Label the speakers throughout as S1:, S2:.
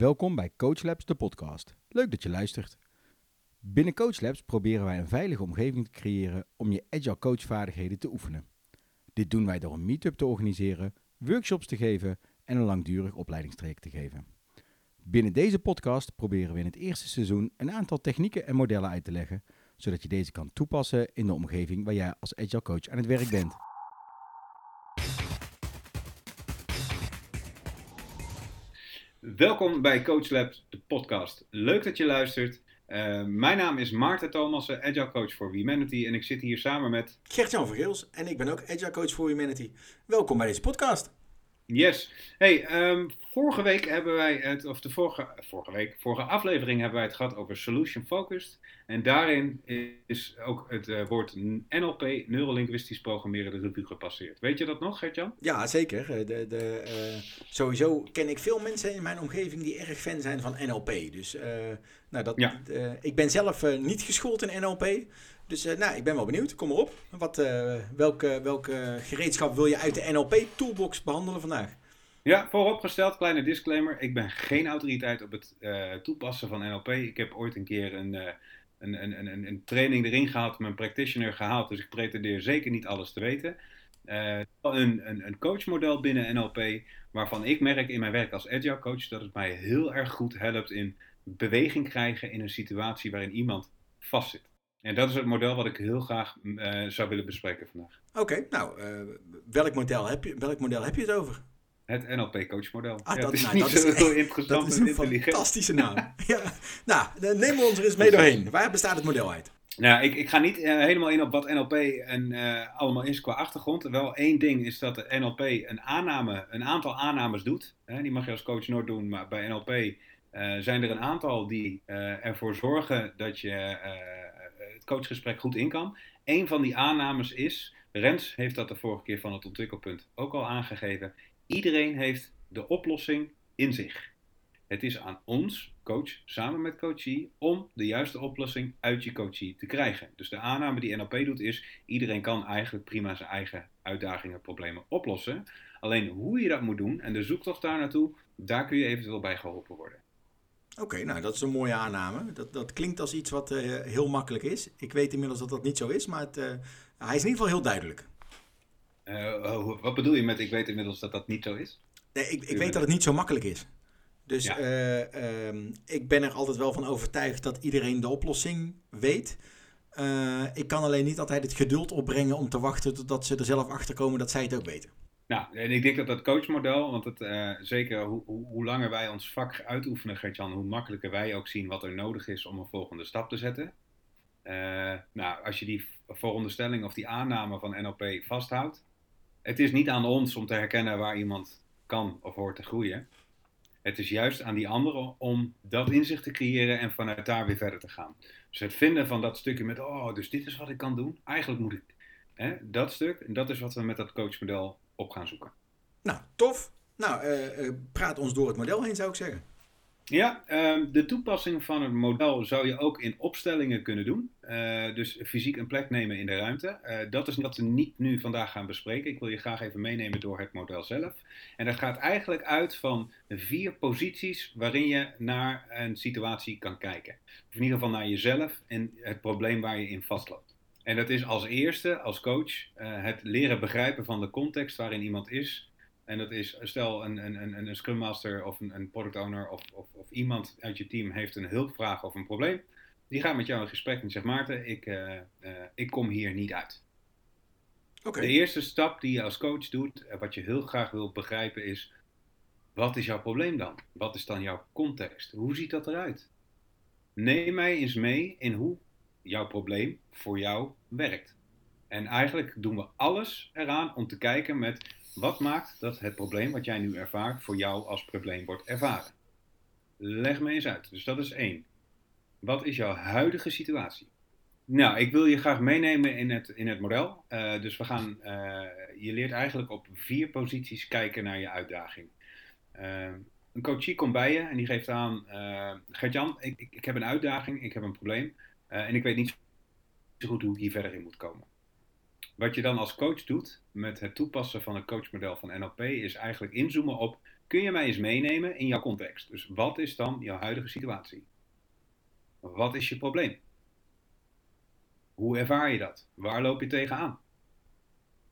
S1: Welkom bij Coach Labs, de podcast. Leuk dat je luistert. Binnen Coach Labs proberen wij een veilige omgeving te creëren om je agile coachvaardigheden te oefenen. Dit doen wij door een meetup te organiseren, workshops te geven en een langdurig opleidingstraject te geven. Binnen deze podcast proberen we in het eerste seizoen een aantal technieken en modellen uit te leggen, zodat je deze kan toepassen in de omgeving waar jij als agile coach aan het werk bent.
S2: Welkom bij Coach Labs, de podcast. Leuk dat je luistert. Uh, mijn naam is Maarten Thomassen, Agile Coach voor Humanity. En ik zit hier samen met...
S3: Gert-Jan Vergeels en ik ben ook Agile Coach voor Humanity. Welkom bij deze podcast.
S2: Yes. Hey, um, vorige week hebben wij het, of de vorige, vorige week, vorige aflevering hebben wij het gehad over solution focused. En daarin is ook het uh, woord NLP, neurolinguistisch programmeren, de revue gepasseerd. Weet je dat nog, Gert-Jan?
S3: Ja, zeker. De, de, uh, sowieso ken ik veel mensen in mijn omgeving die erg fan zijn van NLP. Dus uh, nou, dat, ja. ik ben zelf niet geschoold in NLP. Dus nou, ik ben wel benieuwd. Kom maar op. Wat, welke, welke gereedschap wil je uit de NLP-toolbox behandelen vandaag?
S2: Ja, vooropgesteld, kleine disclaimer. Ik ben geen autoriteit op het toepassen van NLP. Ik heb ooit een keer een, een, een, een, een, training erin gehaald, mijn practitioner gehaald. Dus ik pretendeer zeker niet alles te weten. Uh, een, een, een coachmodel binnen NLP, waarvan ik merk in mijn werk als agile coach dat het mij heel erg goed helpt in beweging krijgen in een situatie waarin iemand vastzit. En dat is het model wat ik heel graag zou willen bespreken vandaag.
S3: Oké, okay, nou, welk, model heb je, welk model heb je het over?
S2: Het NLP-coachmodel.
S3: Ah,
S2: ja,
S3: dat,
S2: is
S3: nou,
S2: niet
S3: dat
S2: zo
S3: is,
S2: heel interessant
S3: dat is
S2: en
S3: een fantastische naam. ja. Nou, we ons er eens mee doorheen. Waar bestaat het model uit?
S2: Nou, ik, ik ga niet uh, helemaal in op wat NLP en, uh, allemaal is qua achtergrond. Wel één ding is dat de NLP een, aanname, een aantal aannames doet. Hè, die mag je als coach nooit doen, maar bij NLP zijn er een aantal die ervoor zorgen dat je het coachgesprek goed in kan. Eén van die aannames is, Rens heeft dat de vorige keer van het ontwikkelpunt ook al aangegeven. Iedereen heeft de oplossing in zich. Het is aan ons, coach, samen met coachie, om de juiste oplossing uit je coachie te krijgen. Dus de aanname die NLP doet is, iedereen kan eigenlijk prima zijn eigen uitdagingen, problemen oplossen. Alleen hoe je dat moet doen en de zoektocht daar naartoe, daar kun je eventueel bij geholpen worden.
S3: Oké, okay, nou dat is een mooie aanname. Dat, dat klinkt als iets wat uh, heel makkelijk is. Ik weet inmiddels dat dat niet zo is, maar het, uh, hij is in ieder geval heel duidelijk.
S2: Uh, wat bedoel je met ik weet inmiddels dat dat niet zo is?
S3: Nee, ik, ik weet dat het niet zo makkelijk is. Dus ja. um, ik ben er altijd wel van overtuigd dat iedereen de oplossing weet. Ik kan alleen niet altijd het geduld opbrengen om te wachten totdat ze er zelf achter komen dat zij het ook weten.
S2: Nou, en ik denk dat dat coachmodel, want het, uh, zeker hoe, hoe, langer wij ons vak uitoefenen, Gertjan, hoe makkelijker wij ook zien wat er nodig is om een volgende stap te zetten. nou, als je die veronderstelling of die aanname van NLP vasthoudt, het is niet aan ons om te herkennen waar iemand kan of hoort te groeien. Het is juist aan die anderen om dat inzicht te creëren en vanuit daar weer verder te gaan. Dus het vinden van dat stukje met, oh, dus dit is wat ik kan doen. Eigenlijk moet ik hè, dat stuk, en dat is wat we met dat coachmodel op gaan zoeken.
S3: Nou, tof. Nou, uh, uh, praat ons door het model heen, zou ik zeggen.
S2: Ja, uh, de toepassing van het model zou je ook in opstellingen kunnen doen. Uh, dus fysiek een plek nemen in de ruimte. Uh, dat is wat we niet nu vandaag gaan bespreken. Ik wil je graag even meenemen door het model zelf. En dat gaat eigenlijk uit van vier posities waarin je naar een situatie kan kijken. Of in ieder geval naar jezelf en het probleem waar je in vastloopt. En dat is als eerste, als coach, uh, het leren begrijpen van de context waarin iemand is. En dat is, stel een, een, een, een Scrum Master of een, een Product Owner of, of, of, iemand uit je team heeft een hulpvraag of een probleem. Die gaat met jou in gesprek en zegt Maarten, ik, uh, uh, ik kom hier niet uit. Okay. De eerste stap die je als coach doet, wat je heel graag wil begrijpen is, wat is jouw probleem dan? Wat is dan jouw context? Hoe ziet dat eruit? Neem mij eens mee in hoe jouw probleem voor jou werkt. En eigenlijk doen we alles eraan om te kijken met wat maakt dat het probleem wat jij nu ervaart voor jou als probleem wordt ervaren? Leg me eens uit. Dus dat is één. Wat is jouw huidige situatie? Nou, ik wil je graag meenemen in het, in het model. Uh, dus we gaan, uh, je leert eigenlijk op vier posities kijken naar je uitdaging. Uh, een coachie komt bij je en die geeft aan, Gert-Jan, ik, ik, ik, heb een uitdaging, ik heb een probleem en ik weet niet zo goed hoe ik hier verder in moet komen. Wat je dan als coach doet met het toepassen van het coachmodel van NLP is eigenlijk inzoomen op, kun je mij eens meenemen in jouw context? Dus wat is dan jouw huidige situatie? Wat is je probleem? Hoe ervaar je dat? Waar loop je tegenaan?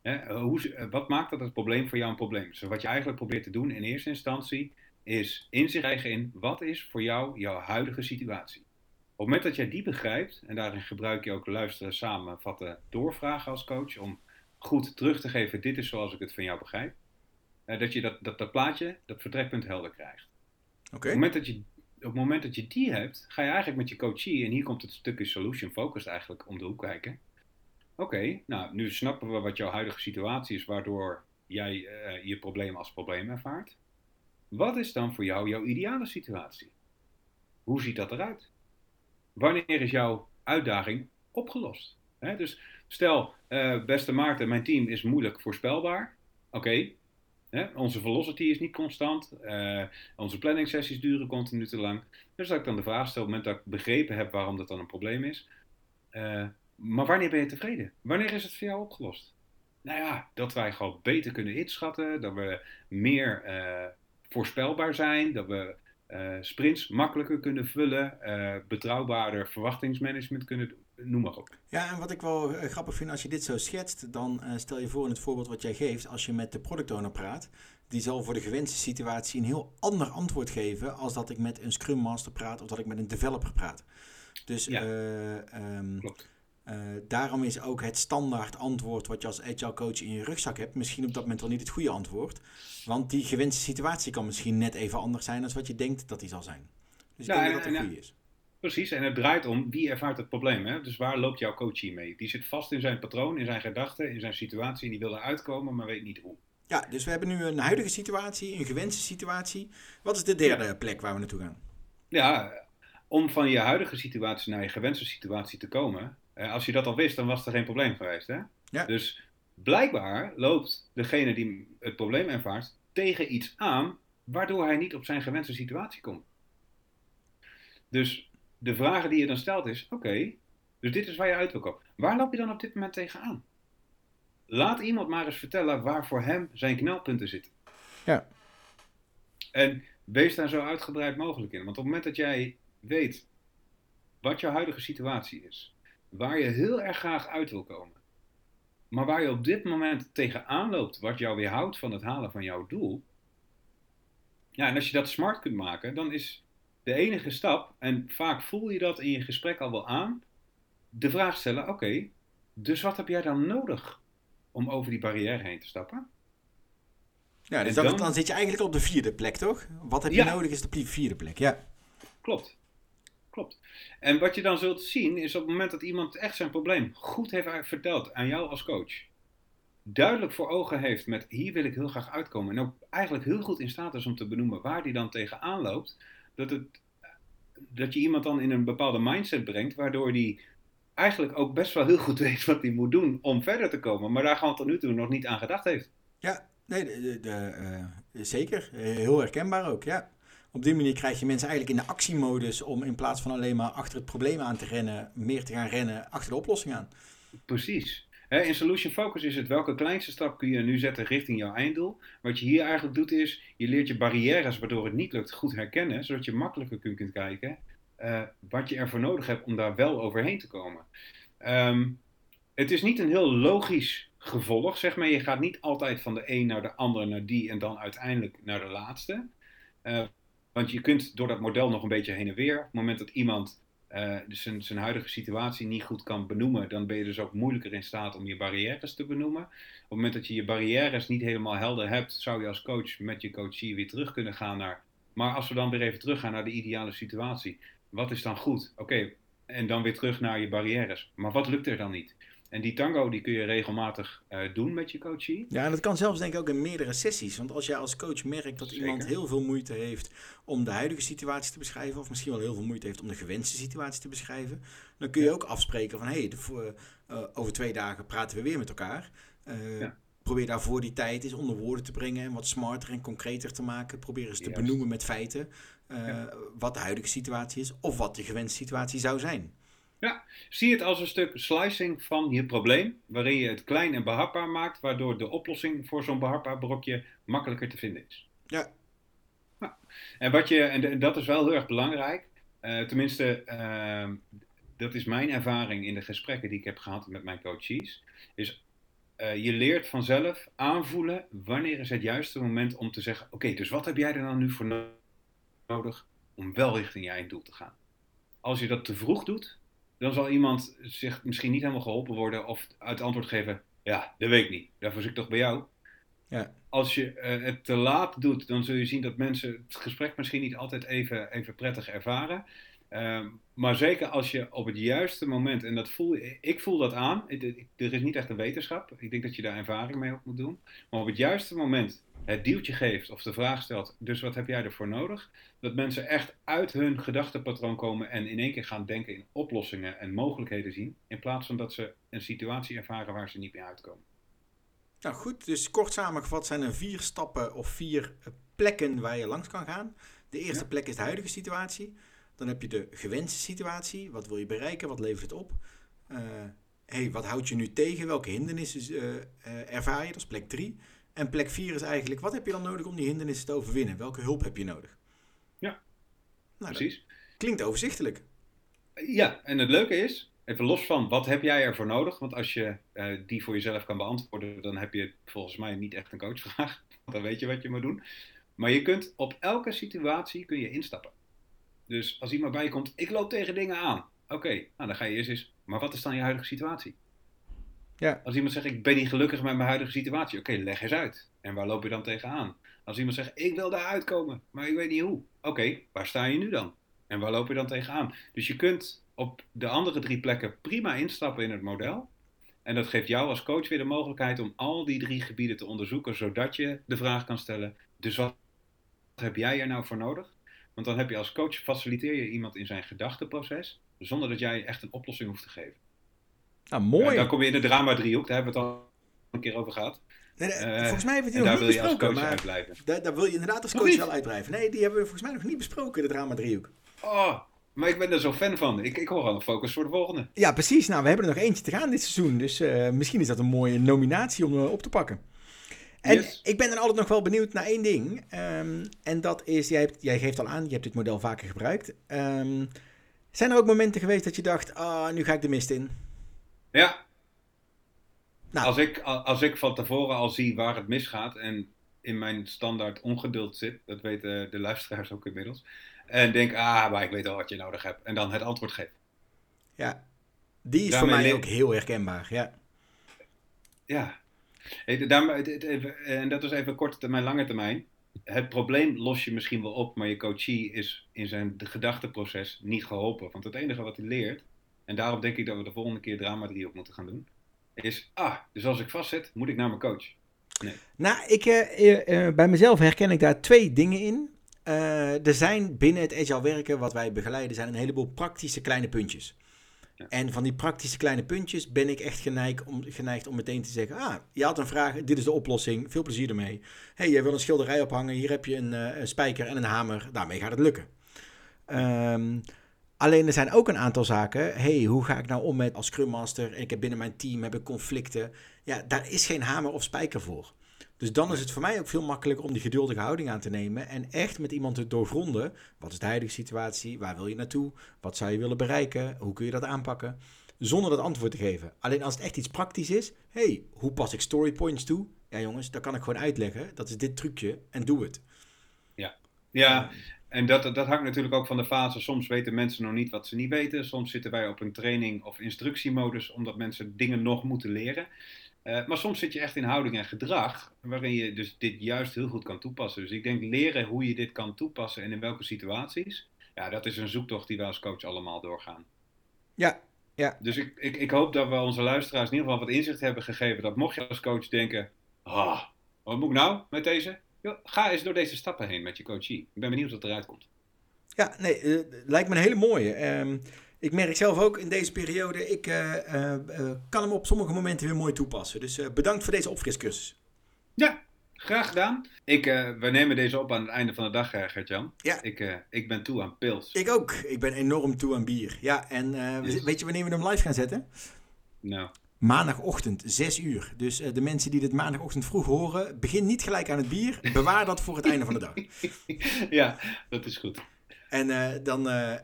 S2: Hè, hoe, wat maakt dat het probleem voor jou een probleem? Dus wat je eigenlijk probeert te doen in eerste instantie is inzicht krijgen in wat is voor jou jouw huidige situatie. Op het moment dat jij die begrijpt, en daarin gebruik je ook luisteren, samenvatten, doorvragen als coach, om goed terug te geven, dit is zoals ik het van jou begrijp, eh, dat je dat, dat, dat plaatje, dat vertrekpunt helder krijgt. Oké. Op, het moment dat je, op het moment dat je die hebt, ga je eigenlijk met je coachie, en hier komt het stukje solution focused eigenlijk om de hoek kijken. Oké, nou nu snappen we wat jouw huidige situatie is, waardoor jij uh, je probleem als probleem ervaart. Wat is dan voor jou jouw ideale situatie? Hoe ziet dat eruit? Wanneer is jouw uitdaging opgelost? dus stel, uh, beste Maarten, mijn team is moeilijk voorspelbaar. Oké, onze velocity is niet constant. Uh, onze planning sessies duren continu te lang. Dus dat ik dan de vraag stel, op het moment dat ik begrepen heb waarom dat dan een probleem is. Uh, maar wanneer ben je tevreden? Wanneer is het voor jou opgelost? Nou ja, dat wij gewoon beter kunnen inschatten, dat we meer voorspelbaar zijn, dat we sprints makkelijker kunnen vullen, uh, betrouwbaarder verwachtingsmanagement kunnen doen, noem maar op.
S3: Ja, en wat ik wel uh, grappig vind als je dit zo schetst, dan stel je voor in het voorbeeld wat jij geeft, als je met de product owner praat, die zal voor de gewenste situatie een heel ander antwoord geven als dat ik met een Scrum Master praat of dat ik met een developer praat. Dus ja, um, klopt. Uh, daarom is ook het standaard antwoord wat je als agile coach in je rugzak hebt, misschien op dat moment wel niet het goede antwoord. Want die gewenste situatie kan misschien net even anders zijn dan wat je denkt dat die zal zijn. Dus ik denk dat dat het goede is.
S2: Precies, en het draait om wie ervaart het probleem. Hè? Dus waar loopt jouw coachie mee? Die zit vast in zijn patroon, in zijn gedachten, in zijn situatie en die wil eruit komen, maar weet niet hoe.
S3: Ja, dus we hebben nu een huidige situatie, een gewenste situatie. Wat is de derde plek waar we naartoe gaan?
S2: Ja, om van je huidige situatie naar je gewenste situatie te komen, als je dat al wist, dan was er geen probleem geweest. Hè? Ja. Dus blijkbaar loopt degene die het probleem ervaart tegen iets aan, waardoor hij niet op zijn gewenste situatie komt. Dus de vragen die je dan stelt is: oké, dus dit is waar je uit wil komen. Waar loop je dan op dit moment tegenaan? Laat iemand maar eens vertellen waar voor hem zijn knelpunten zitten. Ja. En wees daar zo uitgebreid mogelijk in. Want op het moment dat jij weet wat jouw huidige situatie is, waar je heel erg graag uit wil komen, maar waar je op dit moment tegenaan loopt, wat jou weerhoudt van het halen van jouw doel. Ja, en als je dat smart kunt maken, dan is de enige stap, en vaak voel je dat in je gesprek al wel aan, de vraag stellen: oké, dus wat heb jij dan nodig om over die barrière heen te stappen?
S3: Ja, dus dan, dan, zit je eigenlijk op de vierde plek, toch? Wat heb je nodig is de vierde plek, ja.
S2: Klopt klopt. En wat je dan zult zien is op het moment dat iemand echt zijn probleem goed heeft verteld aan jou als coach, duidelijk voor ogen heeft met hier wil ik heel graag uitkomen en ook eigenlijk heel goed in staat is om te benoemen waar die dan tegenaan loopt, dat, het, dat je iemand dan in een bepaalde mindset brengt waardoor die eigenlijk ook best wel heel goed weet wat hij moet doen om verder te komen, maar daar gewoon tot nu toe nog niet aan gedacht heeft.
S3: Ja, nee, de, de, uh, zeker. Heel herkenbaar ook, ja. Op die manier krijg je mensen eigenlijk in de actiemodus om in plaats van alleen maar achter het probleem aan te rennen, meer te gaan rennen achter de oplossing aan.
S2: Precies. In Solution Focus is het welke kleinste stap kun je nu zetten richting jouw einddoel. Wat je hier eigenlijk doet is, je leert je barrières waardoor het niet lukt goed herkennen, zodat je makkelijker kunt kijken uh, wat je ervoor nodig hebt om daar wel overheen te komen. Um, het is niet een heel logisch gevolg, zeg maar. Je gaat niet altijd van de een naar de ander, naar die en dan uiteindelijk naar de laatste. Uh, want je kunt door dat model nog een beetje heen en weer. Op het moment dat iemand uh, zijn, zijn huidige situatie niet goed kan benoemen, dan ben je dus ook moeilijker in staat om je barrières te benoemen. Op het moment dat je je barrières niet helemaal helder hebt, zou je als coach met je coachie weer terug kunnen gaan naar. Maar als we dan weer even teruggaan naar de ideale situatie, wat is dan goed? Oké, en dan weer terug naar je barrières. Maar wat lukt er dan niet? En die tango die kun je regelmatig uh, doen met je coachie.
S3: Ja, en dat kan zelfs denk ik ook in meerdere sessies. Want als jij als coach merkt dat iemand heel veel moeite heeft om de huidige situatie te beschrijven, of misschien wel heel veel moeite heeft om de gewenste situatie te beschrijven, dan kun je ook afspreken van hé, hey, uh, over twee dagen praten we weer met elkaar. Uh, ja. Probeer daarvoor die tijd eens onder woorden te brengen en wat smarter en concreter te maken. Probeer eens te benoemen met feiten wat de huidige situatie is of wat de gewenste situatie zou zijn.
S2: Ja, zie het als een stuk slicing van je probleem, waarin je het klein en behapbaar maakt, waardoor de oplossing voor zo'n behapbaar brokje makkelijker te vinden is.
S3: Ja.
S2: Nou, en, wat je, en dat is wel heel erg belangrijk, uh, tenminste, uh, dat is mijn ervaring in de gesprekken die ik heb gehad met mijn coaches, is uh, je leert vanzelf aanvoelen wanneer is het juiste moment om te zeggen, oké, dus wat heb jij er dan nu voor nodig om wel richting je einddoel te gaan? Als je dat te vroeg doet, dan zal iemand zich misschien niet helemaal geholpen worden of het antwoord geven: Ja, dat weet ik niet. Daarvoor zit ik toch bij jou. Ja. Als je uh, het te laat doet, dan zul je zien dat mensen het gesprek misschien niet altijd even, even prettig ervaren. Uh, maar zeker als je op het juiste moment, en dat voel, ik voel dat aan, er is niet echt een wetenschap, ik denk dat je daar ervaring mee op moet doen, maar op het juiste moment het duwtje geeft of de vraag stelt, dus wat heb jij ervoor nodig? Dat mensen echt uit hun gedachtenpatroon komen en in één keer gaan denken in oplossingen en mogelijkheden zien, in plaats van dat ze een situatie ervaren waar ze niet meer uitkomen.
S3: Nou goed, dus kort samengevat zijn er vier stappen of vier plekken waar je langs kan gaan. De eerste plek is de huidige situatie. Dan heb je de gewenste situatie. Wat wil je bereiken? Wat levert het op? Uh, hey, wat houdt je nu tegen? Welke hindernissen uh, uh, ervaar je? Dat is plek 3. En plek 4 is eigenlijk, wat heb je dan nodig om die hindernissen te overwinnen? Welke hulp heb je nodig?
S2: Ja, nou, precies.
S3: Klinkt overzichtelijk.
S2: Ja, en het leuke is, even los van wat heb jij ervoor nodig? Want als je uh, die voor jezelf kan beantwoorden, dan heb je volgens mij niet echt een coachvraag. Want dan weet je wat je moet doen. Maar je kunt op elke situatie kun je instappen. Dus als iemand bij je komt, ik loop tegen dingen aan. Oké, nou dan ga je eerst eens, maar wat is dan je huidige situatie? Ja. Als iemand zegt, ik ben niet gelukkig met mijn huidige situatie. Oké, leg eens uit. En waar loop je dan tegenaan? Als iemand zegt, ik wil daar uitkomen, maar ik weet niet hoe. Oké, waar sta je nu dan? En waar loop je dan tegenaan? Dus je kunt op de andere drie plekken prima instappen in het model. En dat geeft jou als coach weer de mogelijkheid om al die drie gebieden te onderzoeken, zodat je de vraag kan stellen: dus wat heb jij er nou voor nodig? Want dan heb je als coach faciliteer je iemand in zijn gedachteproces, zonder dat jij echt een oplossing hoeft te geven.
S3: Nou, mooi.
S2: dan kom je in de drama driehoek, daar hebben we het al een keer over gehad.
S3: Nee, nee, uh, volgens mij hebben we die nog niet besproken. Daar wil je als coach uitblijven. Daar, daar, wil je inderdaad als coach wel uitblijven. Nee, die hebben we volgens mij nog niet besproken, de drama driehoek.
S2: Oh, maar ik ben er zo fan van. Ik, ik hoor al een focus voor de volgende.
S3: Ja, precies. Nou, we hebben er nog eentje te gaan dit seizoen. Dus uh, misschien is dat een mooie nominatie om uh, op te pakken. En yes. ik ben dan altijd nog wel benieuwd naar één ding. Um, en dat is, jij, hebt, jij geeft al aan, je hebt dit model vaker gebruikt. Um, zijn er ook momenten geweest dat je dacht, ah, oh, nu ga ik de mist in?
S2: Ja. Nou. Als, ik, als ik van tevoren al zie waar het misgaat en in mijn standaard ongeduld zit, dat weten de luisteraars ook inmiddels, en denk, ah, maar ik weet al wat je nodig hebt, en dan het antwoord geef.
S3: Ja, die is Daarmee voor mij ook heel herkenbaar, ja.
S2: Ja, en dat is even korte termijn, lange termijn. Het probleem los je misschien wel op, maar je coachie is in zijn gedachteproces niet geholpen. Want het enige wat hij leert, en daarom denk ik dat we de volgende keer drama 3 op moeten gaan doen, is, ah, dus als ik vastzit, moet ik naar mijn coach.
S3: Nee. Nou, ik, uh, uh, bij mezelf herken ik daar twee dingen in. Er zijn binnen het agile werken, wat wij begeleiden, zijn een heleboel praktische kleine puntjes. En van die praktische kleine puntjes ben ik echt geneigd om, geneigd om meteen te zeggen: Ah, je had een vraag, dit is de oplossing, veel plezier ermee. hey, jij wil een schilderij ophangen, hier heb je een, uh, een spijker en een hamer, daarmee gaat het lukken. Um, alleen er zijn ook een aantal zaken. hey, hoe ga ik nou om met als Scrum Master? Ik heb binnen mijn team heb ik conflicten. Ja, daar is geen hamer of spijker voor. Dus dan is het voor mij ook veel makkelijker om die geduldige houding aan te nemen en echt met iemand te doorgronden. Wat is de huidige situatie? Waar wil je naartoe? Wat zou je willen bereiken? Hoe kun je dat aanpakken? Zonder dat antwoord te geven. Alleen als het echt iets praktisch is. hey, hoe pas ik story points toe? Ja jongens, dat kan ik gewoon uitleggen. Dat is dit trucje en doe het.
S2: Ja, ja en dat, dat hangt natuurlijk ook van de fase. Soms weten mensen nog niet wat ze niet weten. Soms zitten wij op een training- of instructiemodus omdat mensen dingen nog moeten leren. Uh, maar soms zit je echt in houding en gedrag, waarin je dus dit juist heel goed kan toepassen. Dus ik denk leren hoe je dit kan toepassen en in welke situaties. Ja, dat is een zoektocht die wij als coach allemaal doorgaan.
S3: Ja, ja.
S2: Dus ik, ik, ik hoop dat we onze luisteraars in ieder geval wat inzicht hebben gegeven. Dat mocht je als coach denken, ah, wat moet ik nou met deze? Ga eens door deze stappen heen met je coachie. Ik ben benieuwd wat eruit komt.
S3: Ja, nee, uh, lijkt me een hele mooie. Um, ik merk zelf ook in deze periode, ik uh, uh, kan hem op sommige momenten weer mooi toepassen. Dus bedankt voor deze opfriscursus.
S2: Ja, Graag gedaan. Ik, we nemen deze op aan het einde van de dag, Gert-Jan.
S3: Ja.
S2: Ik, ik ben toe aan pils.
S3: Ik ook. Ik ben enorm toe aan bier. Ja, en yes. weet je wanneer we hem live gaan zetten?
S2: Nou.
S3: Maandagochtend, 6 uur. Dus de mensen die dit maandagochtend vroeg horen, begin niet gelijk aan het bier. Bewaar dat voor het einde van de dag.
S2: ja, dat is goed.
S3: En uh, dan, uh,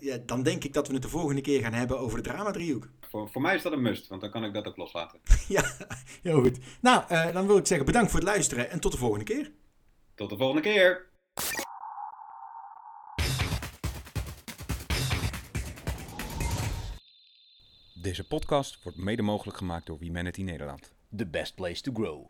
S3: ja, dan denk ik dat we het de volgende keer gaan hebben over de drama-driehoek.
S2: Voor, voor mij is dat een must, want dan kan ik dat ook loslaten.
S3: ja, heel goed. Nou, dan wil ik zeggen bedankt voor het luisteren en tot de volgende keer.
S2: Tot de volgende keer.
S1: Deze podcast wordt mede mogelijk gemaakt door Humanity Nederland.
S4: The best place to grow.